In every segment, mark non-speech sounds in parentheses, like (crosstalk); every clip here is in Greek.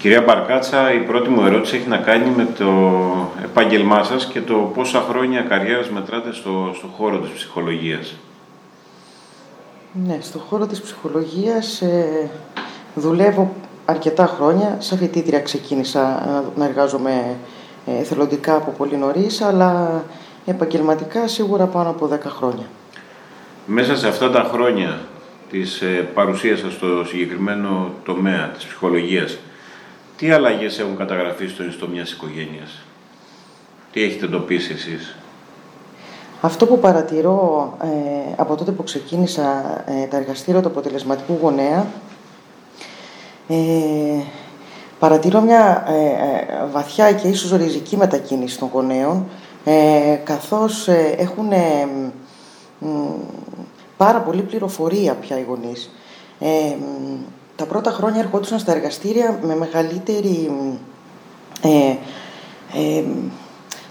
Κυρία Μπαρκάτσα, η πρώτη μου ερώτηση έχει να κάνει με το επάγγελμά σας και το πόσα χρόνια καριέρας μετράτε στο, στο χώρο της ψυχολογίας. Ναι, στο χώρο της ψυχολογίας ε, δουλεύω αρκετά χρόνια. Σαν φοιτήτρια ξεκίνησα να εργάζομαι ε, εθελοντικά από πολύ νωρίς, αλλά επαγγελματικά σίγουρα πάνω από 10 χρόνια. Μέσα σε αυτά τα χρόνια της ε, παρουσίας σας στο συγκεκριμένο τομέα της ψυχολογίας, τι αλλαγές έχουν καταγραφεί στο ιστό μιας οικογένειας; Τι έχετε εντοπίσει εσείς; Αυτό που παρατηρώ ε, από τότε που ξεκίνησα ε, τα εργαστήρια του αποτελεσματικού γονέα, ε, παρατηρώ μια ε, βαθιά και ίσως ριζική μετακίνηση των γονέων, καθώς έχουν πάρα πολύ πληροφορία πια οι γονείς τα πρώτα χρόνια ερχόντουσαν στα εργαστήρια με μεγαλύτερη, ε, ε,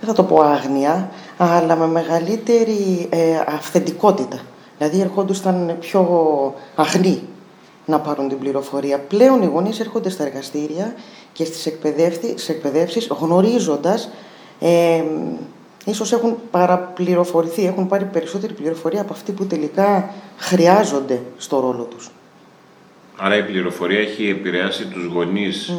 δεν θα το πω άγνοια, αλλά με μεγαλύτερη ε, αυθεντικότητα. Δηλαδή ερχόντουσαν πιο αγνοί να πάρουν την πληροφορία. Πλέον οι γονείς έρχονται στα εργαστήρια και στις εκπαιδεύσεις γνωρίζοντας ε, ίσως έχουν παραπληροφορηθεί, έχουν πάρει περισσότερη πληροφορία από αυτή που τελικά χρειάζονται στο ρόλο τους. Άρα η πληροφορία έχει επηρεάσει τους γονείς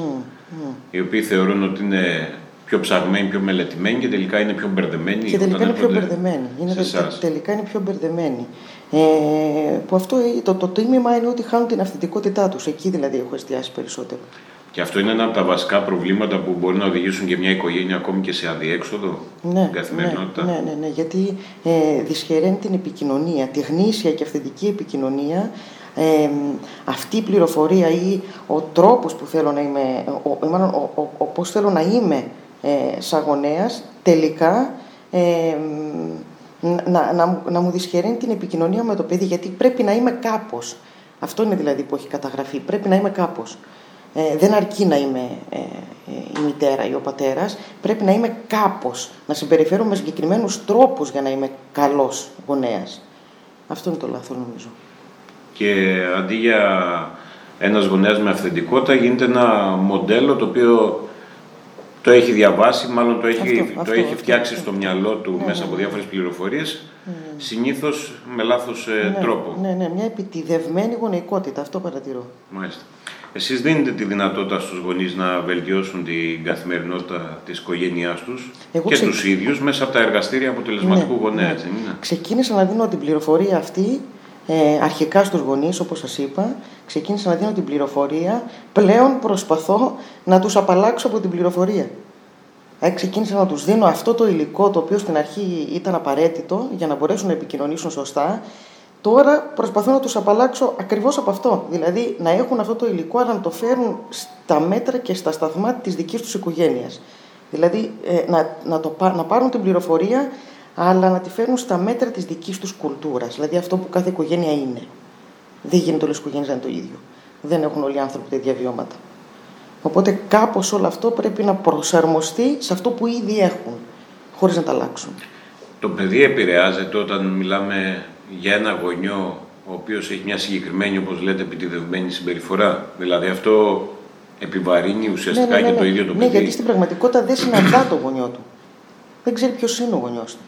οι οποίοι θεωρούν ότι είναι πιο ψαγμένοι, πιο μελετημένοι και τελικά είναι πιο μπερδεμένοι. Και τελικά είναι πιο μπερδεμένοι. Είναι τελικά είναι πιο μπερδεμένοι. Ε, που αυτό το, το τίμημα είναι ότι χάνουν την αυθεντικότητά τους. Εκεί δηλαδή έχω εστιάσει περισσότερο. Και αυτό είναι ένα από τα βασικά προβλήματα που μπορεί να οδηγήσουν και μια οικογένεια ακόμη και σε αδιέξοδο ναι, καθημερινότητα. Ναι, ναι, ναι, ναι, γιατί ε, δυσχεραίνει την επικοινωνία, τη γνήσια και αυθεντική επικοινωνία αυτή η πληροφορία ή ο τρόπος που θέλω να είμαι, ο, μάλλον, ο, ο, ο πώς θέλω να είμαι ε, σαν γονέας, τελικά ε, να, να, να μου δυσχεραίνει την επικοινωνία με το παιδί, γιατί πρέπει να είμαι κάπως. Αυτό είναι δηλαδή που έχει καταγραφεί. Πρέπει να είμαι κάπως. Ε, δεν αρκεί να είμαι ε, η μητέρα ή ο πατέρας. Πρέπει να είμαι κάπως. Να συμπεριφέρομαι με συγκεκριμένους τρόπους για να είμαι καλός γονέας. Αυτό είναι το λάθος νομίζω και αντί για ένας γονέας με αυθεντικότητα γίνεται ένα μοντέλο το οποίο το έχει διαβάσει, μάλλον το έχει, το έχει φτιάξει στο μυαλό του ναι, μέσα ναι, από ναι. διάφορες πληροφορίες, ναι. συνήθως με λάθος ε, ναι, τρόπο. Ναι, ναι, μια επιτιδευμένη γονεϊκότητα, αυτό παρατηρώ. Μάλιστα. Εσείς δίνετε τη δυνατότητα στους γονείς να βελτιώσουν την καθημερινότητα της οικογένειάς τους Εγώ και ξε... τους ίδιους μέσα από τα εργαστήρια αποτελεσματικού ναι, γονέα, ναι. Ξεκίνησα να δίνω την πληροφορία αυτή ε, αρχικά στους γονείς, όπως σας είπα, ξεκίνησα να δίνω την πληροφορία, πλέον προσπαθώ να τους απαλλάξω από την πληροφορία. Ε, ξεκίνησα να τους δίνω αυτό το υλικό το οποίο στην αρχή ήταν απαραίτητο για να μπορέσουν να επικοινωνήσουν σωστά. Τώρα προσπαθώ να τους απαλλάξω ακριβώς από αυτό. Δηλαδή να έχουν αυτό το υλικό αλλά να το φέρουν στα μέτρα και στα σταθμά της δικής τους οικογένειας. Δηλαδή ε, να, να, το, να πάρουν την πληροφορία αλλά να τη φέρνουν στα μέτρα της δικής τους κουλτούρας. Δηλαδή αυτό που κάθε οικογένεια είναι. Δεν γίνεται όλες οι οικογένειες να είναι το ίδιο. Δεν έχουν όλοι οι άνθρωποι τα ίδια βιώματα. Οπότε κάπως όλο αυτό πρέπει να προσαρμοστεί σε αυτό που ήδη έχουν, χωρίς να τα αλλάξουν. Το παιδί επηρεάζεται όταν μιλάμε για ένα γονιό ο οποίος έχει μια συγκεκριμένη, όπως λέτε, επιτιδευμένη συμπεριφορά. Δηλαδή αυτό επιβαρύνει ουσιαστικά ναι, ναι, ναι, και το ίδιο το παιδί. Ναι, γιατί στην πραγματικότητα δεν συναντά το γονιό του. Δεν ξέρει ποιος είναι ο γονιός του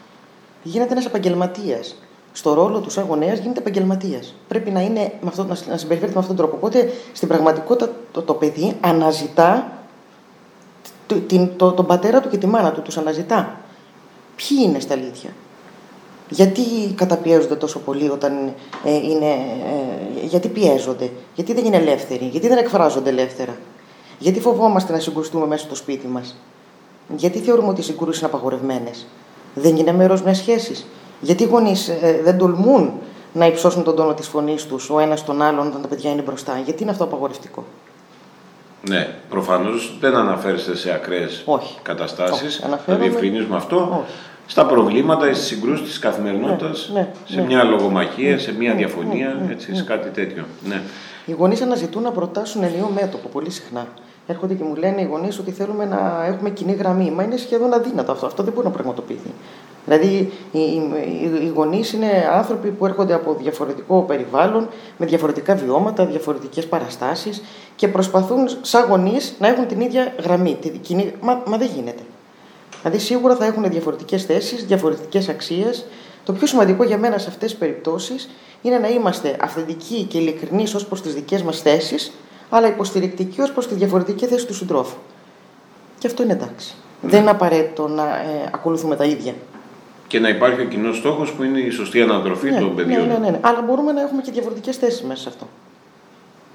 γίνεται ένας επαγγελματίας. Στο ρόλο του σαν γονέας γίνεται επαγγελματίας. Πρέπει να, είναι με αυτό, να συμπεριφέρεται με αυτόν τον τρόπο. Οπότε στην πραγματικότητα το, το παιδί αναζητά το, την, το, τον πατέρα του και τη μάνα του. Τους αναζητά. Ποιοι είναι στα αλήθεια; Γιατί καταπιέζονται τόσο πολύ όταν ε, είναι. Ε, γιατί πιέζονται, γιατί δεν είναι ελεύθεροι, γιατί δεν εκφράζονται ελεύθερα; Γιατί φοβόμαστε να συγκρουστούμε μέσα στο σπίτι μας; Γιατί θεωρούμε ότι οι συγκρούσεις είναι απαγορευμένες; Δεν είναι μέρος μιας σχέσης. Γιατί οι γονείς ε, δεν τολμούν να υψώσουν τον τόνο της φωνής τους ο ένας τον άλλον όταν τα παιδιά είναι μπροστά. Γιατί είναι αυτό απαγορευτικό; Ναι, προφανώς δεν αναφέρεστε σε ακραίες καταστάσεις. Θα διευκρινίζουμε αυτό. Όχι. Στα προβλήματα, στις συγκρούσεις της καθημερινότητας, ναι, ναι, σε ναι. μια λογομαχία, σε μια διαφωνία, έτσι, σε κάτι τέτοιο. Ναι. Οι γονείς αναζητούν να προτάσουν ενίο μέτωπο πολύ συχνά έρχονται και μου λένε οι γονείς ότι θέλουμε να έχουμε κοινή γραμμή. Μα είναι σχεδόν αδύνατο αυτό. Αυτό δεν μπορεί να πραγματοποιηθεί. Δηλαδή, οι, οι, οι γονείς είναι άνθρωποι που έρχονται από διαφορετικό περιβάλλον, με διαφορετικά βιώματα, διαφορετικές παραστάσεις και προσπαθούν, σαν γονείς, να έχουν την ίδια γραμμή. Την κοινή... Μα, μα δεν γίνεται. Δηλαδή, σίγουρα θα έχουν διαφορετικές θέσεις, διαφορετικές αξίες. Το πιο σημαντικό για μένα σε αυτές τις περιπτώσεις είναι να είμαστε αυθεντικοί και ειλικρινείς ως προς τις δικές μας θέσεις, αλλά υποστηρικτικοί ως προς τη διαφορετική θέση του συντρόφου. Και αυτό είναι εντάξει. Δεν είναι απαραίτητο να ε, ακολουθούμε τα ίδια. Και να υπάρχει ο κοινός στόχος που είναι η σωστή ανατροφή ναι, των παιδιών. Ναι, ναι, ναι, ναι. Αλλά μπορούμε να έχουμε και διαφορετικές θέσεις μέσα σε αυτό.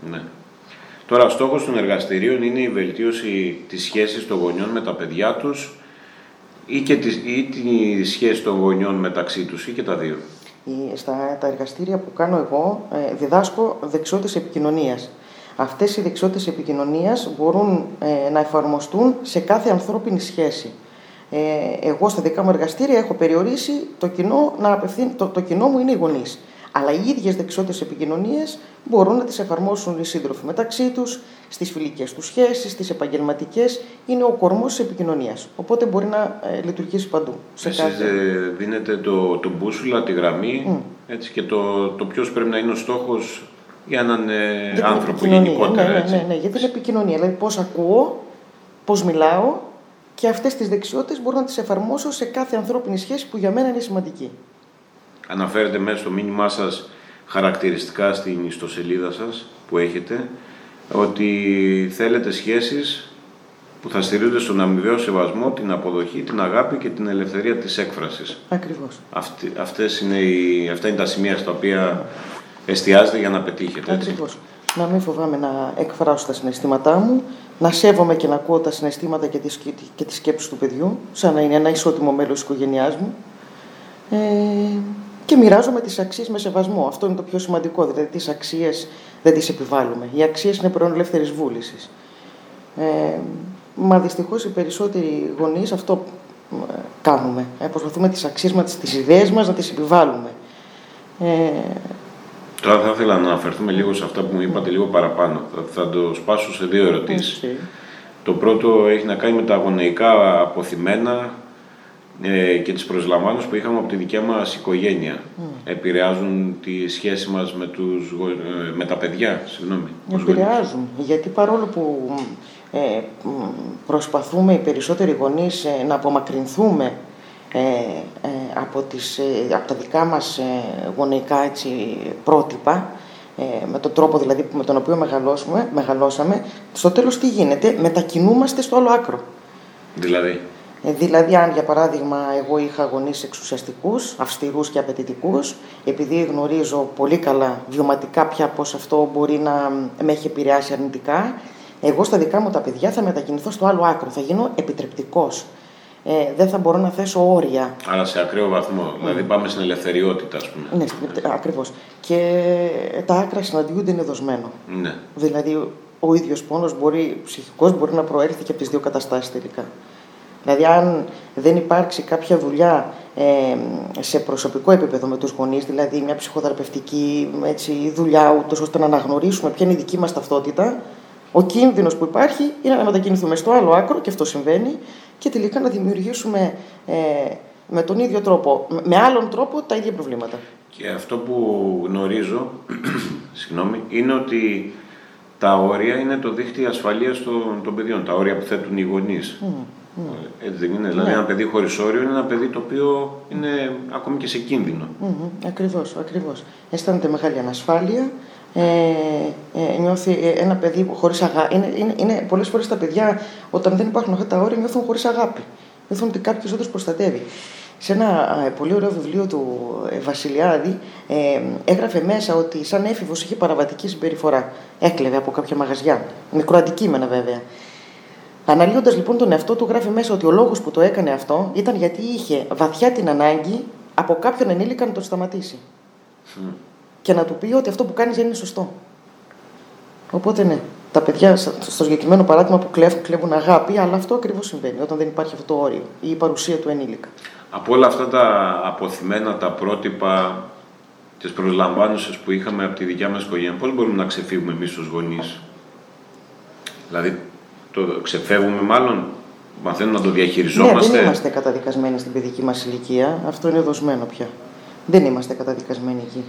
Ναι. Τώρα, ο στόχος των εργαστηρίων είναι η βελτίωση της σχέσης των γονιών με τα παιδιά τους ή, και της, ή τη σχέση των γονιών μεταξύ τους ή και τα δύο. Στα τα εργαστήρια που κάνω εγώ ε, διδάσκω δεξιότητες επικοινωνίας. Αυτές οι δεξιότητες επικοινωνίας μπορούν ε, να εφαρμοστούν σε κάθε ανθρώπινη σχέση. Ε, εγώ στα δικά μου εργαστήρια έχω περιορίσει το κοινό, να απευθύνει, το, το κοινό μου είναι οι γονείς. Αλλά οι ίδιες δεξιότητες επικοινωνίας μπορούν να τις εφαρμόσουν οι σύντροφοι μεταξύ τους, στις φιλικές τους σχέσεις, στις επαγγελματικές. Είναι ο κορμός της επικοινωνίας. Οπότε μπορεί να ε, λειτουργήσει παντού. Εσείς κάθε... δίνετε το, το μπούσουλα, τη γραμμή έτσι, και το, το ποιος πρέπει να είναι ο στόχος για έναν ε, άνθρωπο γενικότερα. Ναι, ναι, ναι, ναι, για την επικοινωνία. Δηλαδή πώς ακούω, πώς μιλάω και αυτές τις δεξιότητες μπορώ να τις εφαρμόσω σε κάθε ανθρώπινη σχέση που για μένα είναι σημαντική. Αναφέρετε μέσα στο μήνυμά σας χαρακτηριστικά στην ιστοσελίδα σας που έχετε ότι θέλετε σχέσεις που θα στηρίζονται στον αμοιβαίο σεβασμό, την αποδοχή, την αγάπη και την ελευθερία της έκφρασης. Ακριβώς. αυτές είναι οι, αυτά είναι τα σημεία στα οποία εστιάζετε για να πετύχετε. Έτσι. Ακριβώς. Να μην φοβάμαι να εκφράσω τα συναισθήματά μου, να σέβομαι και να ακούω τα συναισθήματα και τις, και τις σκέψεις του παιδιού, σαν να είναι ένα ισότιμο μέλος της οικογένειάς μου. Ε, και μοιράζομαι τις αξίες με σεβασμό. Αυτό είναι το πιο σημαντικό, δηλαδή τις αξίες δεν τις επιβάλλουμε. Οι αξίες είναι προϊόν ελεύθερης βούλησης. Ε, μα δυστυχώς οι περισσότεροι γονείς αυτό ε, κάνουμε. Ε, προσπαθούμε τις αξίες μας, τις ιδέες μας να τις επιβάλλουμε. Ε, Τώρα θα ήθελα να αναφερθούμε λίγο σε αυτά που μου είπατε λίγο παραπάνω. Θα, θα το σπάσω σε δύο ερωτήσεις. Το πρώτο έχει να κάνει με τα γονεϊκά αποθυμένα ε, και τις προσλαμβάνους που είχαμε από τη δικιά μας οικογένεια. Mm. Επηρεάζουν τη σχέση μας με, τους, ε, με τα παιδιά, συγγνώμη. Επηρεάζουν, γιατί παρόλο που ε, προσπαθούμε οι περισσότεροι γονείς ε, να απομακρυνθούμε ε, ε, από, τις, ε, από τα δικά μας γονεϊκά έτσι, πρότυπα, με τον τρόπο δηλαδή με τον οποίο μεγαλώσουμε, μεγαλώσαμε, στο τέλος τι γίνεται, μετακινούμαστε στο άλλο άκρο. Δηλαδή; Δηλαδή, αν για παράδειγμα εγώ είχα γονείς εξουσιαστικούς, αυστηρούς και απαιτητικούς, επειδή γνωρίζω πολύ καλά βιωματικά πια πώς αυτό μπορεί να με έχει επηρεάσει αρνητικά, εγώ στα δικά μου τα παιδιά θα μετακινηθώ στο άλλο άκρο, θα γίνω επιτρεπτικός ε, δεν θα μπορώ να θέσω όρια. Άρα σε ακραίο βαθμό. Mm. Δηλαδή πάμε στην ελευθεριότητα, ας πούμε. Ναι, ακριβώς. Και τα άκρα συναντιούνται είναι δοσμένο. Ναι. Δηλαδή ο ίδιος πόνος μπορεί, ψυχικός μπορεί να προέρχεται και από τις δύο καταστάσεις τελικά. Δηλαδή, αν δεν υπάρξει κάποια δουλειά ε, σε προσωπικό επίπεδο με τους γονείς, δηλαδή μια ψυχοθεραπευτική έτσι, δουλειά, ούτως ώστε να αναγνωρίσουμε ποια είναι η δική μας ταυτότητα, ο κίνδυνος που υπάρχει είναι να μετακινηθούμε στο άλλο άκρο, και αυτό συμβαίνει, και τελικά να δημιουργήσουμε ε, με τον ίδιο τρόπο, με άλλον τρόπο τα ίδια προβλήματα. Και αυτό που γνωρίζω, (clears throat) συγγνώμη, είναι ότι τα όρια είναι το δίχτυ ασφαλείας των, των παιδιών, τα όρια που θέτουν οι γονείς. Mm, mm. Έτσι δεν είναι. Δηλαδή, ναι. ένα παιδί χωρίς όριο είναι ένα παιδί το οποίο είναι ακόμη και σε κίνδυνο. Mm, ακριβώς, ακριβώς. Αισθάνεται μεγάλη ανασφάλεια, ε, ε, νιώθει ε, ένα παιδί χωρίς αγάπη. Είναι, είναι, είναι πολλές φορές τα παιδιά, όταν δεν υπάρχουν αυτά τα όρια, νιώθουν χωρίς αγάπη. Νιώθουν ότι κάποιος δεν τους προστατεύει. Σε ένα ε, πολύ ωραίο βιβλίο του ε, Βασιλιάδη ε, έγραφε μέσα ότι σαν έφηβος είχε παραβατική συμπεριφορά. Έκλεβε από κάποια μαγαζιά. Μικροαντικείμενα βέβαια. Αναλύοντας λοιπόν τον εαυτό του, γράφει μέσα ότι ο λόγος που το έκανε αυτό ήταν γιατί είχε βαθιά την ανάγκη από κάποιον ενήλικα να τον σταματήσει και να του πει ότι αυτό που κάνεις δεν είναι σωστό. Οπότε ναι, τα παιδιά στο συγκεκριμένο παράδειγμα που κλέβουν, κλέβουν αγάπη, αλλά αυτό ακριβώς συμβαίνει όταν δεν υπάρχει αυτό το όριο ή η παρουσία του ενήλικα. Από όλα αυτά τα αποθυμένα, τα πρότυπα, τις προσλαμβάνουσες που είχαμε από τη δικιά μας οικογένεια, πώς μπορούμε να ξεφύγουμε εμείς ως γονείς; Δηλαδή, το ξεφεύγουμε μάλλον μαθαίνουμε να το διαχειριζόμαστε; Ναι, δεν είμαστε καταδικασμένοι στην παιδική μας ηλικία. Αυτό είναι δοσμένο πια. Δεν είμαστε καταδικασμένοι εκεί.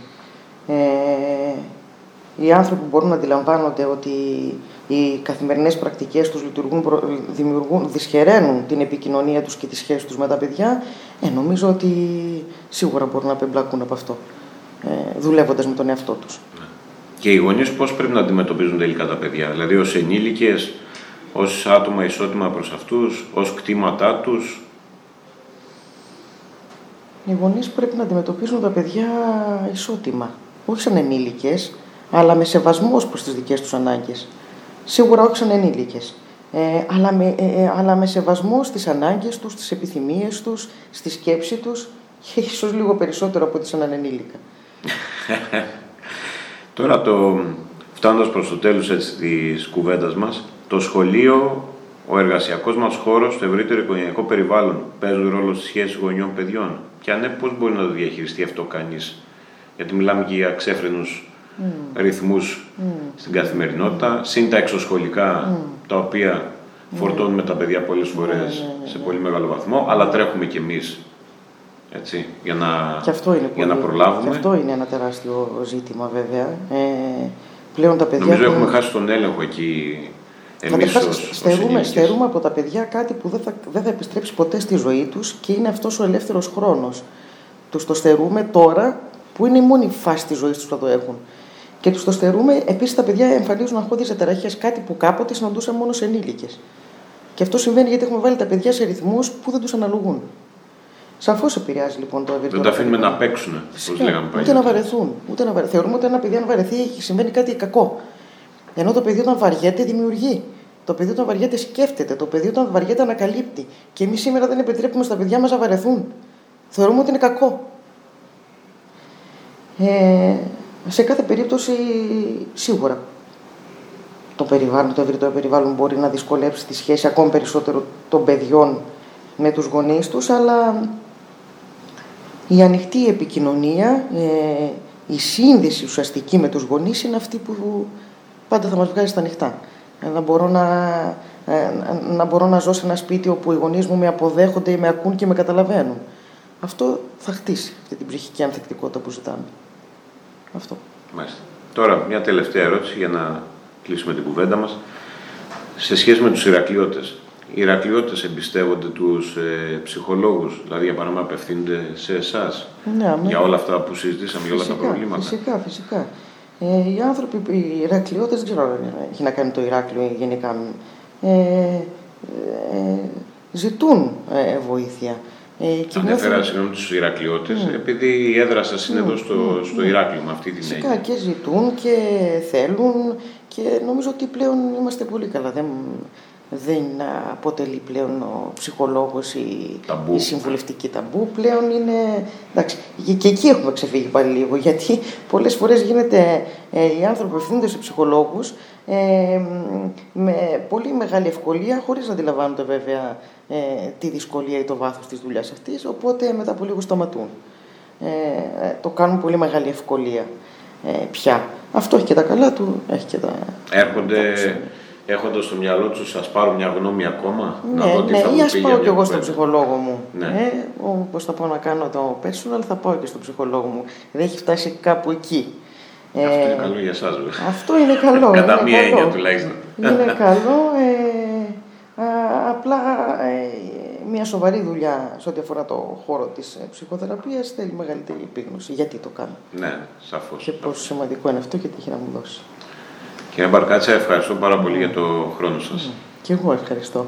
Ε, οι άνθρωποι μπορούν να αντιλαμβάνονται ότι οι καθημερινές πρακτικές τους λειτουργούν, δημιουργούν, δυσχεραίνουν την επικοινωνία τους και τη σχέση τους με τα παιδιά. Ε, νομίζω ότι σίγουρα μπορούν να απεμπλακούν από αυτό, ε, δουλεύοντας με τον εαυτό τους. Και οι γονείς πώς πρέπει να αντιμετωπίζουν τελικά τα παιδιά, δηλαδή ως ενήλικες, ως άτομα ισότιμα προς αυτούς, ως κτήματά τους; Οι γονείς πρέπει να αντιμετωπίζουν τα παιδιά ισότιμα. Όχι σαν ενήλικες, αλλά με σεβασμός προς τις δικές τους ανάγκες. Σίγουρα όχι σαν ενήλικες. Ε, αλλά, με, ε, ε, αλλά με σεβασμό στις ανάγκες τους, στις επιθυμίες τους, στη σκέψη τους και ίσως λίγο περισσότερο από ό,τι σαν ενήλικα. (laughs) Τώρα το, φτάνοντας προς το τέλος έτσι, της κουβέντας μας, το σχολείο, ο εργασιακός μας χώρος, το ευρύτερο οικογενειακό περιβάλλον παίζουν ρόλο στη σχέση γονιών παιδιών. Και αν ναι, πώς μπορεί να το διαχειριστεί αυτό κανείς; Γιατί μιλάμε και για ξέφρενους mm. ρυθμούς mm. στην καθημερινότητα, συν τα εξωσχολικά, mm. τα οποία φορτώνουμε τα παιδιά πολλές φορές ναι, ναι, ναι, σε πολύ μεγάλο βαθμό, αλλά τρέχουμε κι εμείς έτσι, για να, και αυτό είναι για να προλάβουμε. Και αυτό είναι ένα τεράστιο ζήτημα βέβαια. Ε, πλέον τα παιδιά Νομίζω έχουμε χάσει τον έλεγχο εκεί εμείς ως, στερούμε, ως στερούμε από τα παιδιά κάτι που δεν θα, δεν θα επιστρέψει ποτέ στη ζωή τους και είναι αυτός ο ελεύθερος χρόνος. Τους το στερούμε τώρα που είναι η μόνη φάση της ζωής τους που θα το έχουν. Και τους το στερούμε. Επίσης, τα παιδιά εμφανίζουν αγχώδει αταραχέ, κάτι που κάποτε συναντούσαν μόνο σε ενήλικες. Και αυτό συμβαίνει γιατί έχουμε βάλει τα παιδιά σε ρυθμούς που δεν τους αναλογούν. Σαφώς επηρεάζει λοιπόν το ευρύτερο. Δεν τα αφήνουμε να παίξουν, όπως λέγαμε παλιά. Ούτε να βαρεθούν. Ούτε να βαρε... Θεωρούμε ότι ένα παιδί αν βαρεθεί έχει συμβαίνει κάτι κακό. Ενώ το παιδί όταν βαριέται δημιουργεί. Το παιδί όταν βαριέται σκέφτεται. Το παιδί όταν βαριέται ανακαλύπτει. Και εμείς σήμερα δεν επιτρέπουμε στα παιδιά μας να βαρεθούν. Θεωρούμε ότι είναι κακό. Ε, σε κάθε περίπτωση σίγουρα το περιβάλλον, το ευρύτερο περιβάλλον μπορεί να δυσκολέψει τη σχέση ακόμη περισσότερο των παιδιών με τους γονείς τους, αλλά η ανοιχτή επικοινωνία, ε, η σύνδεση ουσιαστική με τους γονείς είναι αυτή που πάντα θα μας βγάζει στα ανοιχτά. Ε, να μπορώ να, ε, να μπορώ να ζω σε ένα σπίτι όπου οι γονείς μου με αποδέχονται, με ακούν και με καταλαβαίνουν. Αυτό θα χτίσει αυτή την ψυχική ανθεκτικότητα που ζητάμε. Αυτό. Μάλιστα. Τώρα, μια τελευταία ερώτηση για να κλείσουμε την κουβέντα μας. Σε σχέση με τους Ηρακλειώτες, οι Ηρακλειώτες εμπιστεύονται τους ε, ψυχολόγους, δηλαδή για παράδειγμα απευθύνονται σε εσάς ναι, για όλα αυτά που συζητήσαμε, για όλα τα προβλήματα; Φυσικά, φυσικά. Ε, οι άνθρωποι, οι Ηρακλειώτες, δεν ξέρω αν έχει να κάνει το Ηράκλειο γενικά, ε, ε, ζητούν ε, βοήθεια. Ε, Ανέφερα συγγνώμη τους Ηρακλειώτες, mm. επειδή η έδρα σα είναι mm. εδώ στο, mm. στο Ηράκλειο με αυτή την έννοια. Φυσικά και ζητούν και θέλουν και νομίζω ότι πλέον είμαστε πολύ καλά. Δεν, δεν αποτελεί πλέον ο ψυχολόγος η, η συμβουλευτική ταμπού. Πλέον είναι... Εντάξει, και εκεί έχουμε ξεφύγει πάλι λίγο, γιατί πολλές φορές γίνεται ε, οι άνθρωποι ευθύνονται σε ψυχολόγους ε, με πολύ μεγάλη ευκολία, χωρίς να αντιλαμβάνονται βέβαια ε, τη δυσκολία ή το βάθος της δουλειάς αυτής, οπότε μετά από λίγο σταματούν. Ε, το κάνουν πολύ μεγάλη ευκολία ε, πια. Αυτό έχει και τα καλά του, έχει και τα... Έρχονται έχοντας στο μυαλό τους, σα πάρω μια γνώμη ακόμα. Ναι, να δω τι ναι, θα ή ας πάω κι εγώ στον ψυχολόγο μου. Ναι. Ε, Όπω θα πάω να κάνω το personal, θα πάω και στον ψυχολόγο μου. Δεν έχει φτάσει κάπου εκεί. Αυτό ε, είναι καλό για εσάς, βέβαια. Αυτό είναι καλό. (laughs) Κατά μία έννοια τουλάχιστον. Είναι (laughs) καλό. Ε, α, απλά ε, μια σοβαρή δουλειά σε ό,τι αφορά το χώρο της ε, ψυχοθεραπείας θέλει μεγαλύτερη επίγνωση. Γιατί το κάνω; Ναι, σαφώς. Και πόσο σημαντικό είναι αυτό και τι έχει να μου δώσει. Κύριε Μπαρκάτσα, ευχαριστώ πάρα πολύ για το χρόνο σας. Και εγώ ευχαριστώ.